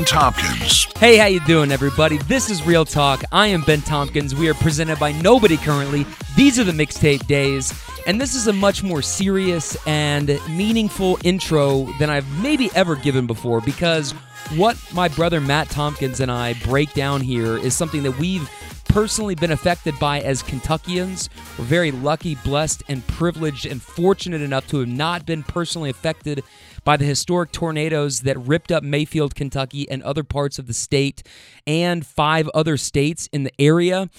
Ben Tompkins. Hey, how you doing, everybody? This is Real Talk. I am Ben Tompkins. We are presented by Nobody currently. These are the mixtape days, and this is a much more serious and meaningful intro than I've maybe ever given before because what my brother Matt Tompkins and I break down here is something that we've personally been affected by as Kentuckians. We're very lucky, blessed, and privileged and fortunate enough to have not been personally affected by the historic tornadoes that ripped up Mayfield, Kentucky, and other parts of the state and five other states in the area.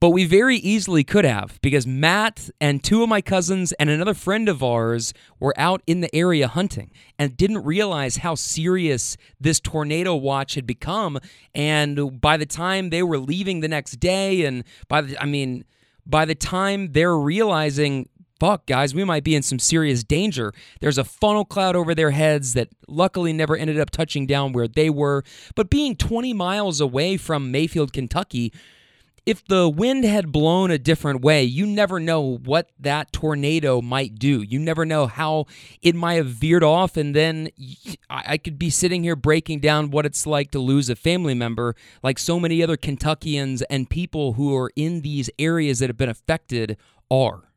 But we very easily could have because Matt and two of my cousins and another friend of ours were out in the area hunting and didn't realize how serious this tornado watch had become. And by the time they were leaving the next day, and by the, I mean, by the time they're realizing fuck, guys, we might be in some serious danger. There's a funnel cloud over their heads that luckily never ended up touching down where they were. But being 20 miles away from Mayfield, Kentucky, if the wind had blown a different way, you never know what that tornado might do. You never know how it might have veered off, and then I could be sitting here breaking down what it's like to lose a family member, like so many other Kentuckians and people who are in these areas that have been affected are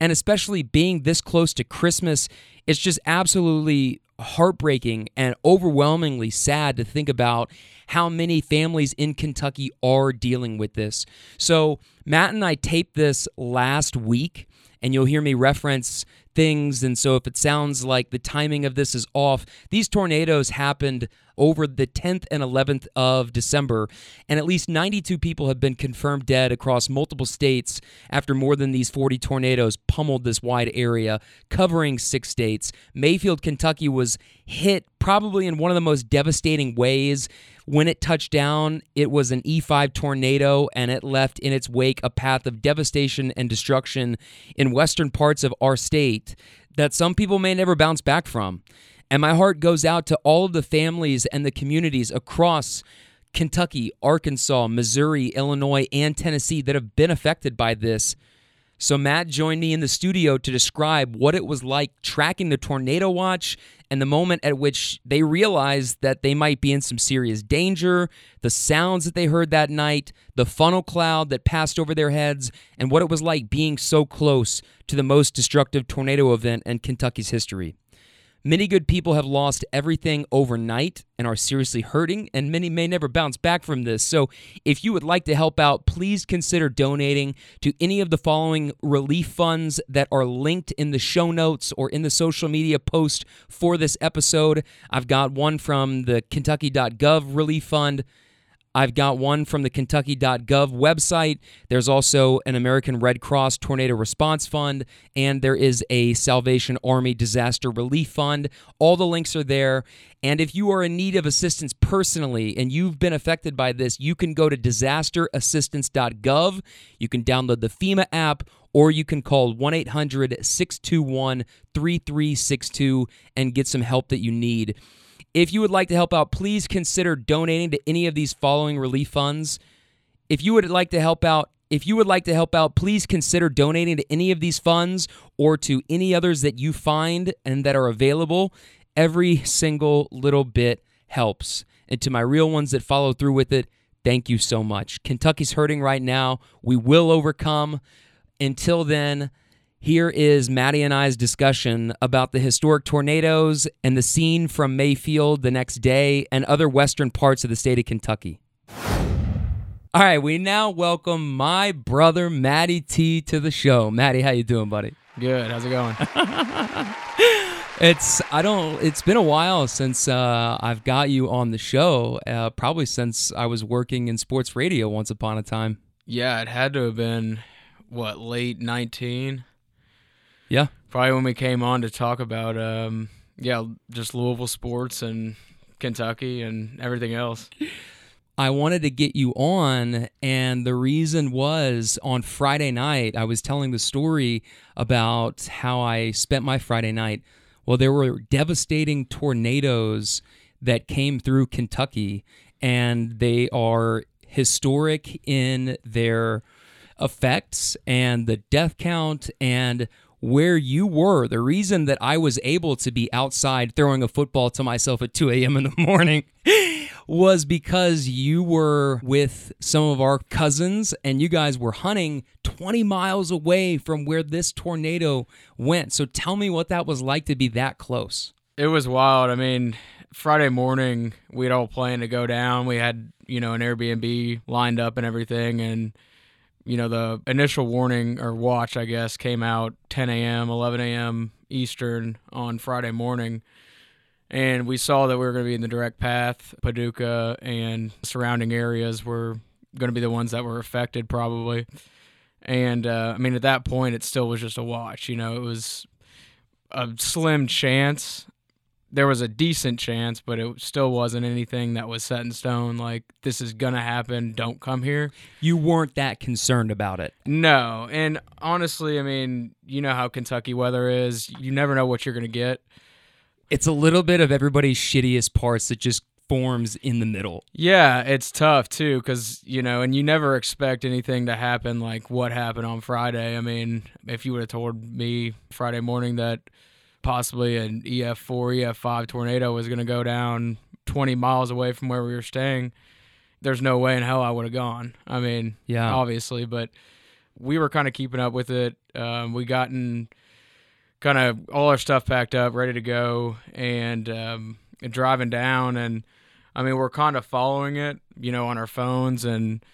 and especially being this close to Christmas, it's just absolutely heartbreaking and overwhelmingly sad to think about how many families in Kentucky are dealing with this. So, Matt and I taped this last week, and you'll hear me reference things. And so, if it sounds like the timing of this is off, these tornadoes happened over the 10th and 11th of December, and at least 92 people have been confirmed dead across multiple states after more than these 40 tornadoes pummeled this wide area, covering six states. Mayfield, Kentucky was hit probably in one of the most devastating ways. When it touched down, it was an E5 tornado and it left in its wake a path of devastation and destruction in western parts of our state that some people may never bounce back from. And my heart goes out to all of the families and the communities across Kentucky, Arkansas, Missouri, Illinois, and Tennessee that have been affected by this. So, Matt joined me in the studio to describe what it was like tracking the tornado watch and the moment at which they realized that they might be in some serious danger, the sounds that they heard that night, the funnel cloud that passed over their heads, and what it was like being so close to the most destructive tornado event in Kentucky's history. Many good people have lost everything overnight and are seriously hurting, and many may never bounce back from this. So, if you would like to help out, please consider donating to any of the following relief funds that are linked in the show notes or in the social media post for this episode. I've got one from the Kentucky.gov Relief Fund. I've got one from the Kentucky.gov website. There's also an American Red Cross Tornado Response Fund, and there is a Salvation Army Disaster Relief Fund. All the links are there. And if you are in need of assistance personally and you've been affected by this, you can go to disasterassistance.gov. You can download the FEMA app or you can call 1 800 621 3362 and get some help that you need. If you would like to help out, please consider donating to any of these following relief funds. If you would like to help out, if you would like to help out, please consider donating to any of these funds or to any others that you find and that are available. Every single little bit helps. And to my real ones that follow through with it, thank you so much. Kentucky's hurting right now. We will overcome. Until then, here is Maddie and I's discussion about the historic tornadoes and the scene from Mayfield the next day and other western parts of the state of Kentucky. All right, we now welcome my brother Maddie T to the show. Maddie, how you doing, buddy? Good. How's it going? it's I don't. It's been a while since uh, I've got you on the show. Uh, probably since I was working in sports radio once upon a time. Yeah, it had to have been what late nineteen. Yeah. Probably when we came on to talk about, um, yeah, just Louisville sports and Kentucky and everything else. I wanted to get you on, and the reason was on Friday night, I was telling the story about how I spent my Friday night. Well, there were devastating tornadoes that came through Kentucky, and they are historic in their effects and the death count and where you were. The reason that I was able to be outside throwing a football to myself at 2 a.m. in the morning was because you were with some of our cousins and you guys were hunting 20 miles away from where this tornado went. So tell me what that was like to be that close. It was wild. I mean, Friday morning, we'd all planned to go down. We had, you know, an Airbnb lined up and everything. And, you know, the initial warning or watch, I guess, came out 10 a.m., 11 a.m. Eastern on Friday morning. And we saw that we were going to be in the direct path. Paducah and surrounding areas were going to be the ones that were affected, probably. And, uh, I mean, at that point, it still was just a watch. You know, it was a slim chance there was a decent chance, but it still wasn't anything that was set in stone. Like this is gonna happen. Don't come here. You weren't that concerned about it. No, and honestly, I mean, you know how Kentucky weather is. You never know what you're gonna get. It's a little bit of everybody's shittiest parts that just forms in the middle. Yeah, it's tough too, because you know, and you never expect anything to happen like what happened on Friday. I mean, if you would have told me Friday morning that possibly an EF4, EF5 tornado was going to go down 20 miles away from where we were staying, there's no way in hell I would have gone. I mean, yeah, obviously, but we were kind of keeping up with it. Um, we gotten kind of all our stuff packed up, ready to go, and um, driving down. And I mean, we're kind of following it, you know, on our phones and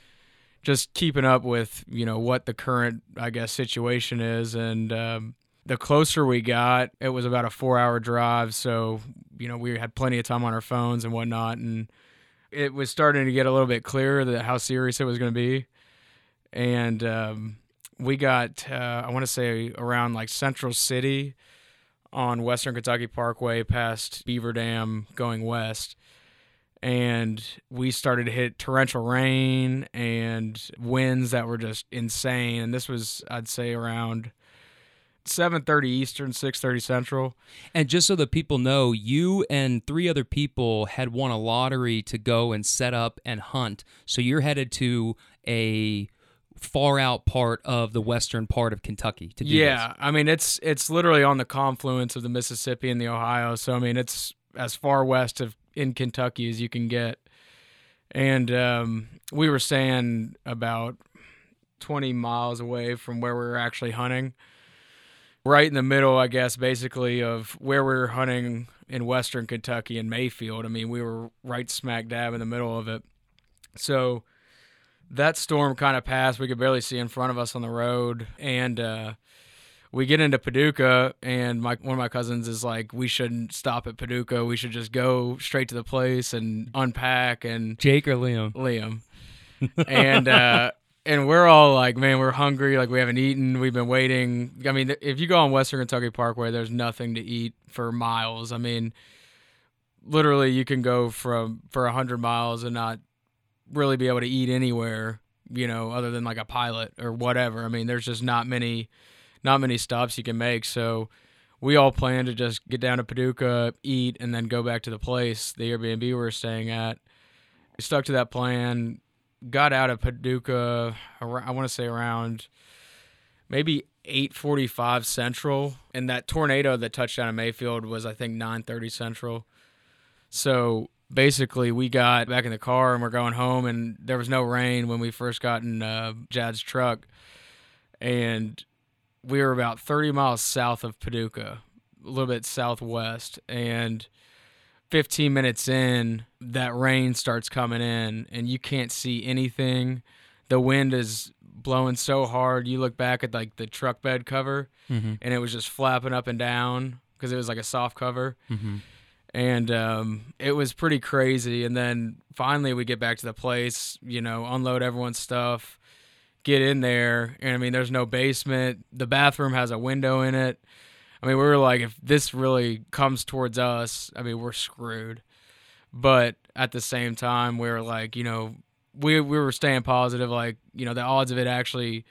just keeping up with, you know, what the current, I guess, situation is. And um, the closer we got, it was about a four hour drive. So, you know, we had plenty of time on our phones and whatnot. And it was starting to get a little bit clearer that how serious it was going to be. And um, we got, uh, I want to say, around like Central City on Western Kentucky Parkway past Beaver Dam going west. And we started to hit torrential rain and winds that were just insane. And this was, I'd say, around 7:30 Eastern, 6:30 Central. And just so that people know, you and three other people had won a lottery to go and set up and hunt. So you're headed to a far out part of the western part of Kentucky to do Yeah, this. I mean it's it's literally on the confluence of the Mississippi and the Ohio. So I mean it's as far west of in Kentucky as you can get. And um, we were staying about 20 miles away from where we were actually hunting right in the middle, I guess, basically of where we were hunting in Western Kentucky in Mayfield. I mean, we were right smack dab in the middle of it. So that storm kind of passed. We could barely see in front of us on the road, and uh, we get into Paducah, and my one of my cousins is like, "We shouldn't stop at Paducah. We should just go straight to the place and unpack." And Jake or Liam? Liam, and uh, and we're all like, man, we're hungry. Like we haven't eaten. We've been waiting. I mean, if you go on Western Kentucky Parkway, there's nothing to eat for miles. I mean, literally, you can go from for hundred miles and not really be able to eat anywhere. You know, other than like a pilot or whatever. I mean, there's just not many, not many stops you can make. So we all plan to just get down to Paducah, eat, and then go back to the place, the Airbnb we were staying at. We stuck to that plan got out of Paducah. I want to say around maybe 8:45 Central, and that tornado that touched down in Mayfield was I think 9:30 Central. So basically, we got back in the car and we're going home, and there was no rain when we first got in uh, Jad's truck, and we were about 30 miles south of Paducah, a little bit southwest, and 15 minutes in, that rain starts coming in and you can't see anything. The wind is blowing so hard. You look back at like the truck bed cover mm-hmm. and it was just flapping up and down because it was like a soft cover. Mm-hmm. And um, it was pretty crazy. And then finally we get back to the place, you know, unload everyone's stuff, get in there. And I mean, there's no basement. The bathroom has a window in it. I mean, we were like, if this really comes towards us, I mean, we're screwed. But at the same time, we were like, you know, we we were staying positive. Like, you know, the odds of it actually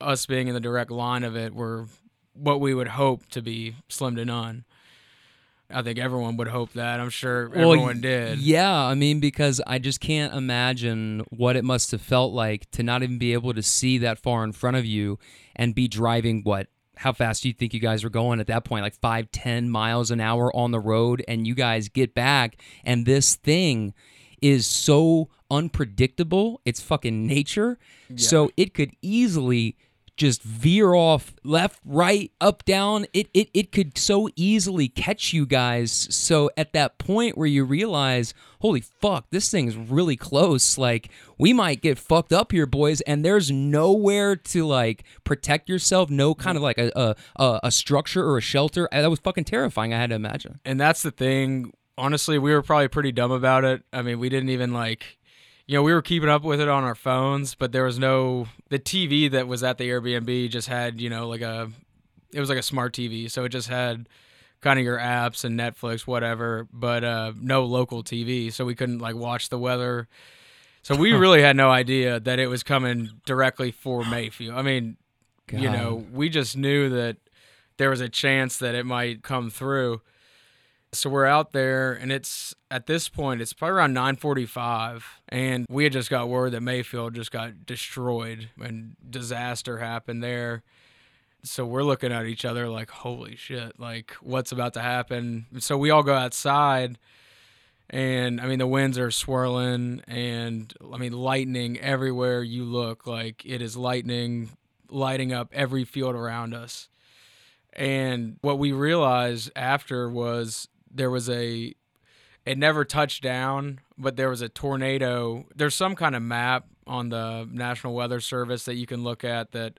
us being in the direct line of it were what we would hope to be slim to none. I think everyone would hope that. I'm sure well, everyone did. Yeah, I mean, because I just can't imagine what it must have felt like to not even be able to see that far in front of you and be driving what how fast do you think you guys were going at that point? Like five, ten miles an hour on the road, and you guys get back, and this thing is so unpredictable. It's fucking nature. So it could easily just veer off left, right, up, down. It, it it could so easily catch you guys. So at that point where you realize, holy fuck, this thing's really close. Like we might get fucked up here, boys. And there's nowhere to like protect yourself. No kind of like a a, a, structure or a shelter. That was fucking terrifying. I had to imagine. And that's the thing. Honestly, we were probably pretty dumb about it. I mean, we didn't even like you know, we were keeping up with it on our phones, but there was no the TV that was at the Airbnb just had, you know, like a it was like a smart TV, so it just had kind of your apps and Netflix, whatever, but uh, no local TV, so we couldn't like watch the weather. So we really had no idea that it was coming directly for Mayfield. I mean, you know, we just knew that there was a chance that it might come through. So we're out there, and it's at this point it's probably around 9:45, and we had just got word that Mayfield just got destroyed and disaster happened there. So we're looking at each other like, "Holy shit! Like, what's about to happen?" So we all go outside, and I mean the winds are swirling, and I mean lightning everywhere you look. Like it is lightning lighting up every field around us. And what we realized after was there was a it never touched down, but there was a tornado. There's some kind of map on the National Weather Service that you can look at that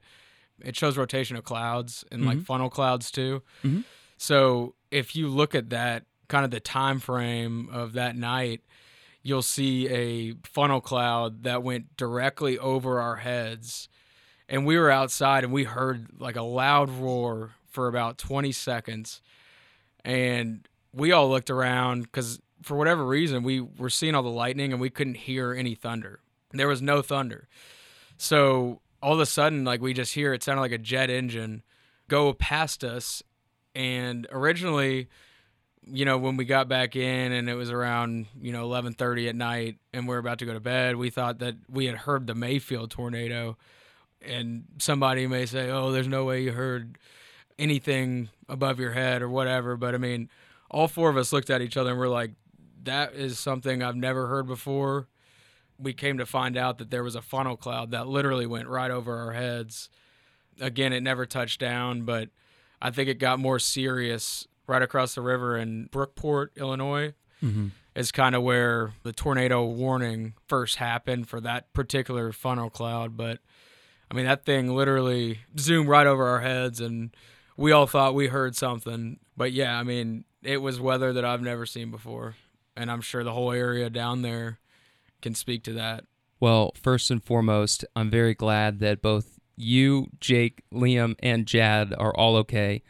it shows rotation of clouds and like funnel clouds too. Mhm. So if you look at that kind of the time frame of that night, you'll see a funnel cloud that went directly over our heads. And we were outside and we heard like a loud roar for about 20 seconds. And we all looked around because for whatever reason we were seeing all the lightning and we couldn't hear any thunder. There was no thunder. So all of a sudden, like we just hear it sounded like a jet engine go past us. And originally, you know, when we got back in and it was around, you know, eleven thirty at night and we are about to go to bed, we thought that we had heard the Mayfield tornado. And somebody may say, Oh, there's no way you heard anything above your head or whatever. But I mean, all four of us looked at each other and we're like, that is something I've never heard before. We came to find out that there was a funnel cloud that literally went right over our heads. Again, it never touched down, but I think it got more serious right across the river in Brookport, Illinois. Mm-hmm. Is kind of where the tornado warning first happened for that particular funnel cloud. But I mean, that thing literally zoomed right over our heads, and we all thought we heard something. But yeah, I mean, it was weather that I've never seen before, and I'm sure the whole area down there can speak to that. Well, first and foremost, I'm very glad that both you, Jake, Liam, and Jad are all okay.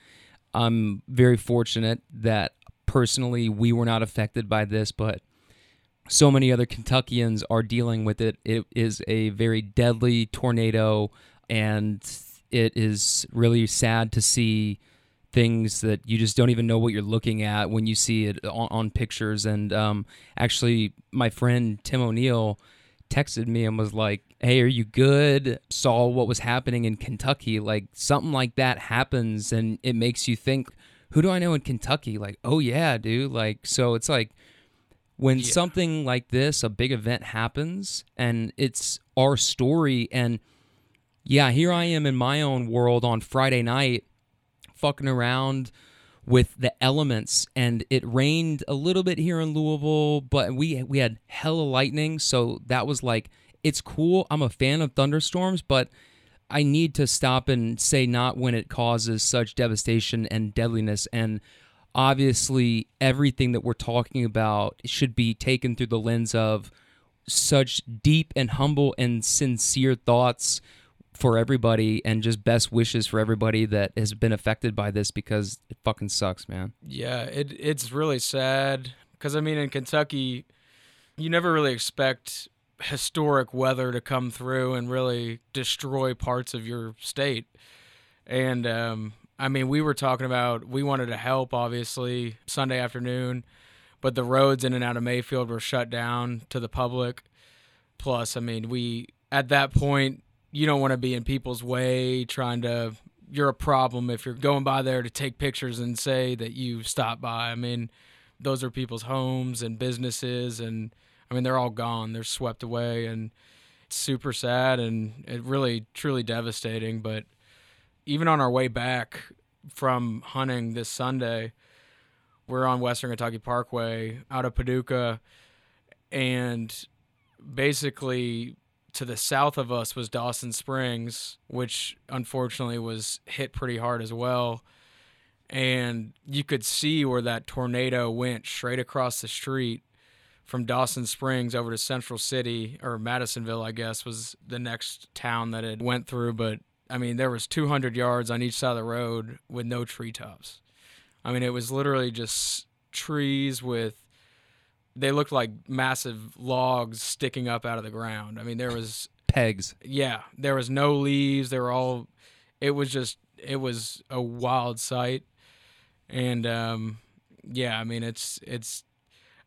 I'm very fortunate that personally we were not affected by this, but so many other Kentuckians are dealing with it. It is a very deadly tornado, and it is really sad to see things that you just don't even know what you're looking at when you see it on, on pictures. And um, actually, my friend Tim O'Neill texted me and was like, "Hey, are you good?" Saw what was happening in Kentucky. Like something like that happens, and it makes you think, "Who do I know in Kentucky?" Like, "Oh yeah, dude." Like, so it's like when something like this, a big event happens, and it's our story, and yeah, here I am in my own world on Friday night, fucking around with the elements and it rained a little bit here in Louisville but we we had hella lightning so that was like it's cool. I'm a fan of thunderstorms but I need to stop and say not when it causes such devastation and deadliness and obviously everything that we're talking about should be taken through the lens of such deep and humble and sincere thoughts for everybody and just best wishes for everybody that has been affected by this because it fucking sucks, man. Yeah, it it's really sad because I mean in Kentucky, you never really expect historic weather to come through and really destroy parts of your state. And um, I mean, we were talking about we wanted to help obviously Sunday afternoon, but the roads in and out of Mayfield were shut down to the public. Plus, I mean, we at that point you don't want to be in people's way trying to you're a problem if you're going by there to take pictures and say that you stopped by. I mean, those are people's homes and businesses, and I mean, they're all gone. They're swept away, and it's super sad and it really, truly devastating. But even on our way back from hunting this Sunday, we're on Western Kentucky Parkway out of Paducah, and basically to the south of us was Dawson Springs, which unfortunately was hit pretty hard as well. And you could see where that tornado went straight across the street from Dawson Springs over to Central City or Madisonville, I guess, was the next town that it went through. But I mean, there was 200 yards on each side of the road with no treetops. I mean, it was literally just trees with they looked like massive logs sticking up out of the ground. I mean, there was Pegs. yeah, there was no leaves. They were all. It was just. It was a wild sight, and um, yeah, I mean, it's it's.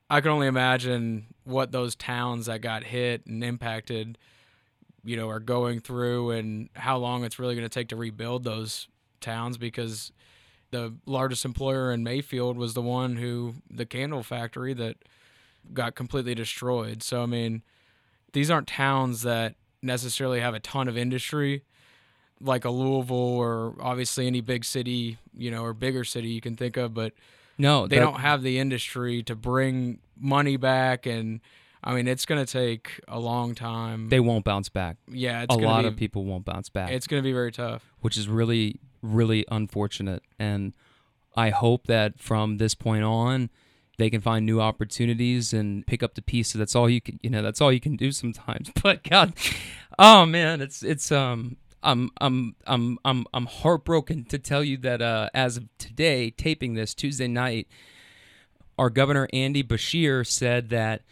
I can only imagine what those towns that got hit and impacted, you know, are going through, and how long it's really going to take to rebuild those towns because the largest employer in Mayfield was the one who the candle factory that got completely destroyed. So I mean, these aren't towns that necessarily have a ton of industry like a Louisville or obviously any big city, you know, or bigger city you can think of, but No, they that- don't have the industry to bring money back and I mean, it's going to take a long time. They won't bounce back. yeah, it's A lot be, of people won't bounce back. It's going to be very tough. which is really really unfortunate and i hope that from this point on they can find new opportunities and pick up the pieces that's all you can you know that's all you can do sometimes but god oh man it's it's um I'm I'm I'm I'm I'm heartbroken to tell you that uh, as of today, taping this Tuesday night, our governor Andy Beshear said that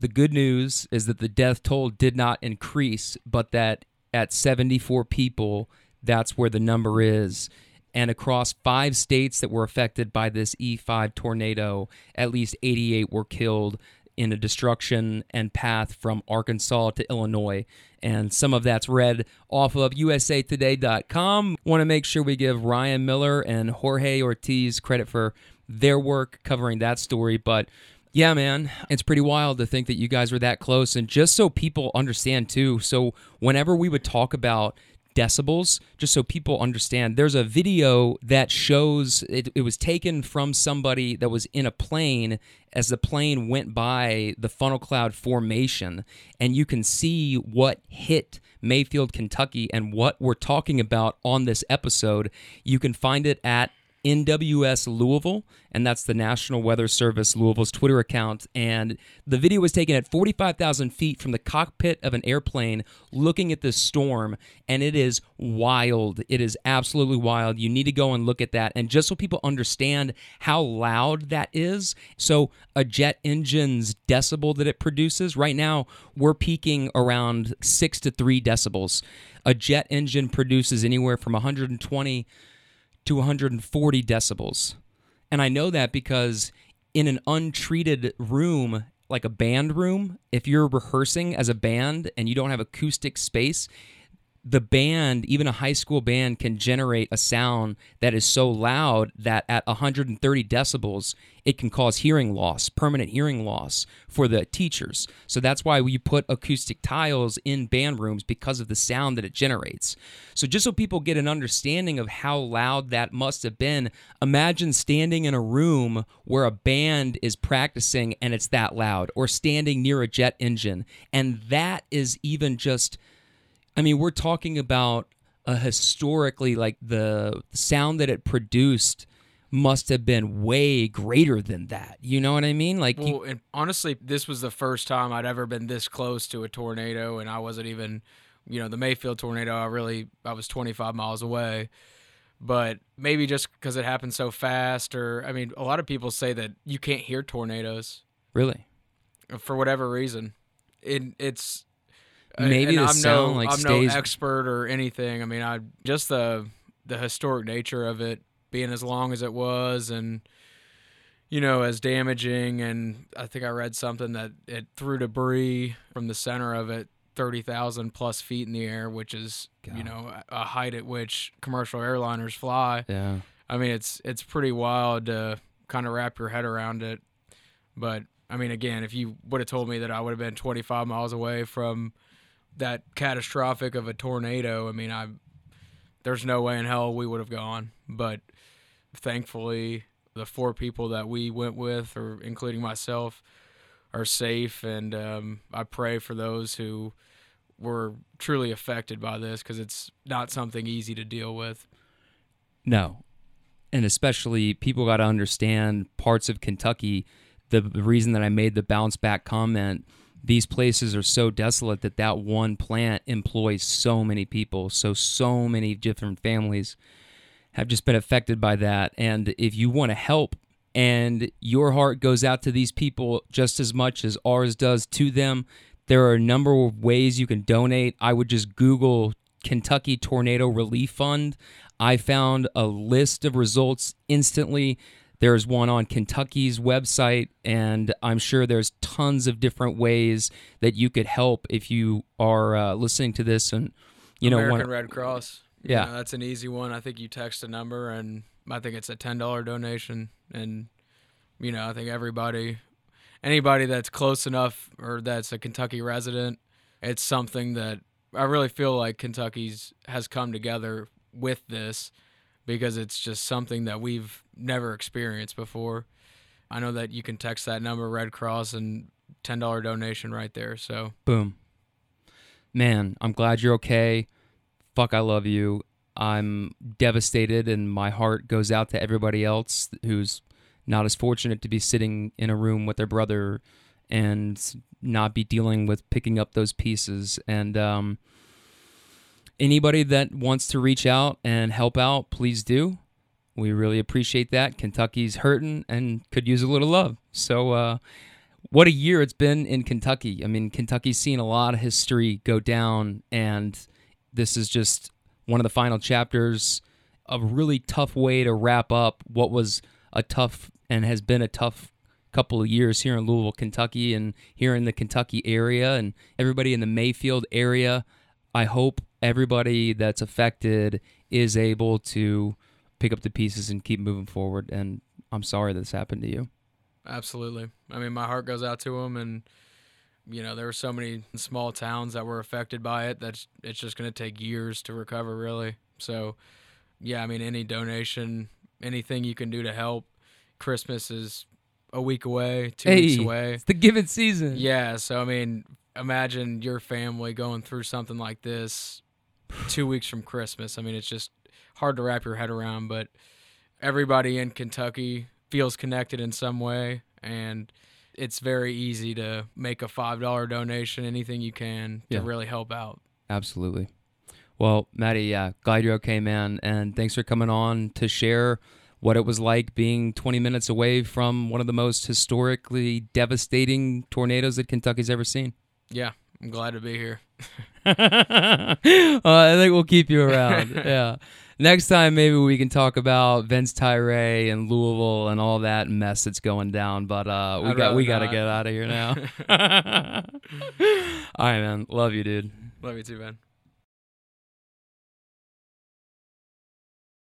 the good news is that the death toll did not increase, but that at 74 people, that's where the number is. And across five states that were affected by this E5 tornado, at least 88 were killed in a destruction and path from Arkansas to Illinois. And some of that's read off of usatoday.com. Want to make sure we give Ryan Miller and Jorge Ortiz credit for their work covering that story. But yeah, man, it's pretty wild to think that you guys were that close. And just so people understand, too, so whenever we would talk about decibels, just so people understand, there's a video that shows it, it was taken from somebody that was in a plane as the plane went by the funnel cloud formation. And you can see what hit Mayfield, Kentucky, and what we're talking about on this episode. You can find it at NWS Louisville, and that's the National Weather Service Louisville's Twitter account. And the video was taken at 45,000 feet from the cockpit of an airplane looking at this storm, and it is wild. It is absolutely wild. You need to go and look at that. And just so people understand how loud that is, so a jet engine's decibel that it produces, right now we're peaking around six to three decibels. A jet engine produces anywhere from 120 to 140 decibels. And I know that because in an untreated room, like a band room, if you're rehearsing as a band and you don't have acoustic space, the band, even a high school band, can generate a sound that is so loud that at 130 decibels, it can cause hearing loss, permanent hearing loss for the teachers. So that's why we put acoustic tiles in band rooms because of the sound that it generates. So just so people get an understanding of how loud that must have been, imagine standing in a room where a band is practicing and it's that loud, or standing near a jet engine. And that is even just I mean, we're talking about a historically like the sound that it produced must have been way greater than that. You know what I mean? Like you- Well, and honestly, this was the first time I'd ever been this close to a tornado, and I wasn't even, you know, the Mayfield tornado. I really, I was 25 miles away, but maybe just because it happened so fast, or I mean, a lot of people say that you can't hear tornadoes really for whatever reason. It, it's Maybe I'm sound, no, like, I'm stays- no expert or anything. I mean, I just the the historic nature of it being as long as it was, and you know, as damaging. And I think I read something that it threw debris from the center of it 30,000 plus feet in the air, which is, God. you know, a height at which commercial airliners fly. Yeah. I mean, it's it's pretty wild to kind of wrap your head around it. But I mean, again, if you would have told me that I would have been 25 miles away from that catastrophic of a tornado, I mean, I there's no way in hell we would have gone. But thankfully, the four people that we went with, or including myself, are safe, and um, I pray for those who were truly affected by this because it's not something easy to deal with. No. And especially people got to understand parts of Kentucky. The, the reason that I made the bounce back comment, these places are so desolate that that one plant employs so many people. So, so many different families have just been affected by that. And if you want to help and your heart goes out to these people just as much as ours does to them, there are a number of ways you can donate. I would just Google Kentucky Tornado Relief Fund. I found a list of results instantly. There's one on Kentucky's website, and I'm sure there's tons of different ways that you could help if you are uh, listening to this and you know American Red Cross. You Yeah. know, that's an easy one. I think you text a number, and I think it's a ten dollar donation, and you know, I think everybody, anybody that's close enough or that's a Kentucky resident, it's something that I really feel like Kentucky's has come together with this because it's just something that we've never experienced before. I know that you can text that number, Red Cross, and ten dollar donation right there. So Boom. Man, I'm glad you're okay. Fuck, I love you. I'm devastated, and my heart goes out to everybody else who's not as fortunate to be sitting in a room with their brother and not be dealing with picking up those pieces. And um, anybody that wants to reach out and help out, please do. We really appreciate that. Kentucky's hurting and could use a little love. So, uh, what a year it's been in Kentucky. I mean, Kentucky's seen a lot of history go down, and this is just one of the final chapters. A really tough way to wrap up what was a tough and has been a tough couple of years here in Louisville, Kentucky, and here in the Kentucky area, and everybody in the Mayfield area. I hope everybody that's affected is able to pick up the pieces and keep moving forward. And I'm sorry this happened to you. Absolutely. I mean, my heart goes out to them, and you know, there were so many small towns that were affected by it that it's just going to take years to recover, really. So, yeah, I mean, any donation, anything you can do to help. Christmas is a week away, two weeks away. It's the given season. Yeah, so I mean, imagine your family going through something like this two weeks from Christmas. I mean, it's just hard to wrap your head around, but everybody in Kentucky feels connected in some way, and it's very easy to make a $5 donation, anything you can to Yeah. really help out. Absolutely. Well, Maddie, yeah, glad you're okay, man. And thanks for coming on to share what it was like being 20 minutes away from one of the most historically devastating tornadoes that Kentucky's ever seen. Yeah, I'm glad to be here. uh, I think we'll keep you around. yeah. Next time, maybe we can talk about Vince Tyra and Louisville and all that mess that's going down. But uh, we I'd got we got to get out of here now. all right, man. Love you, dude. Love you too, man.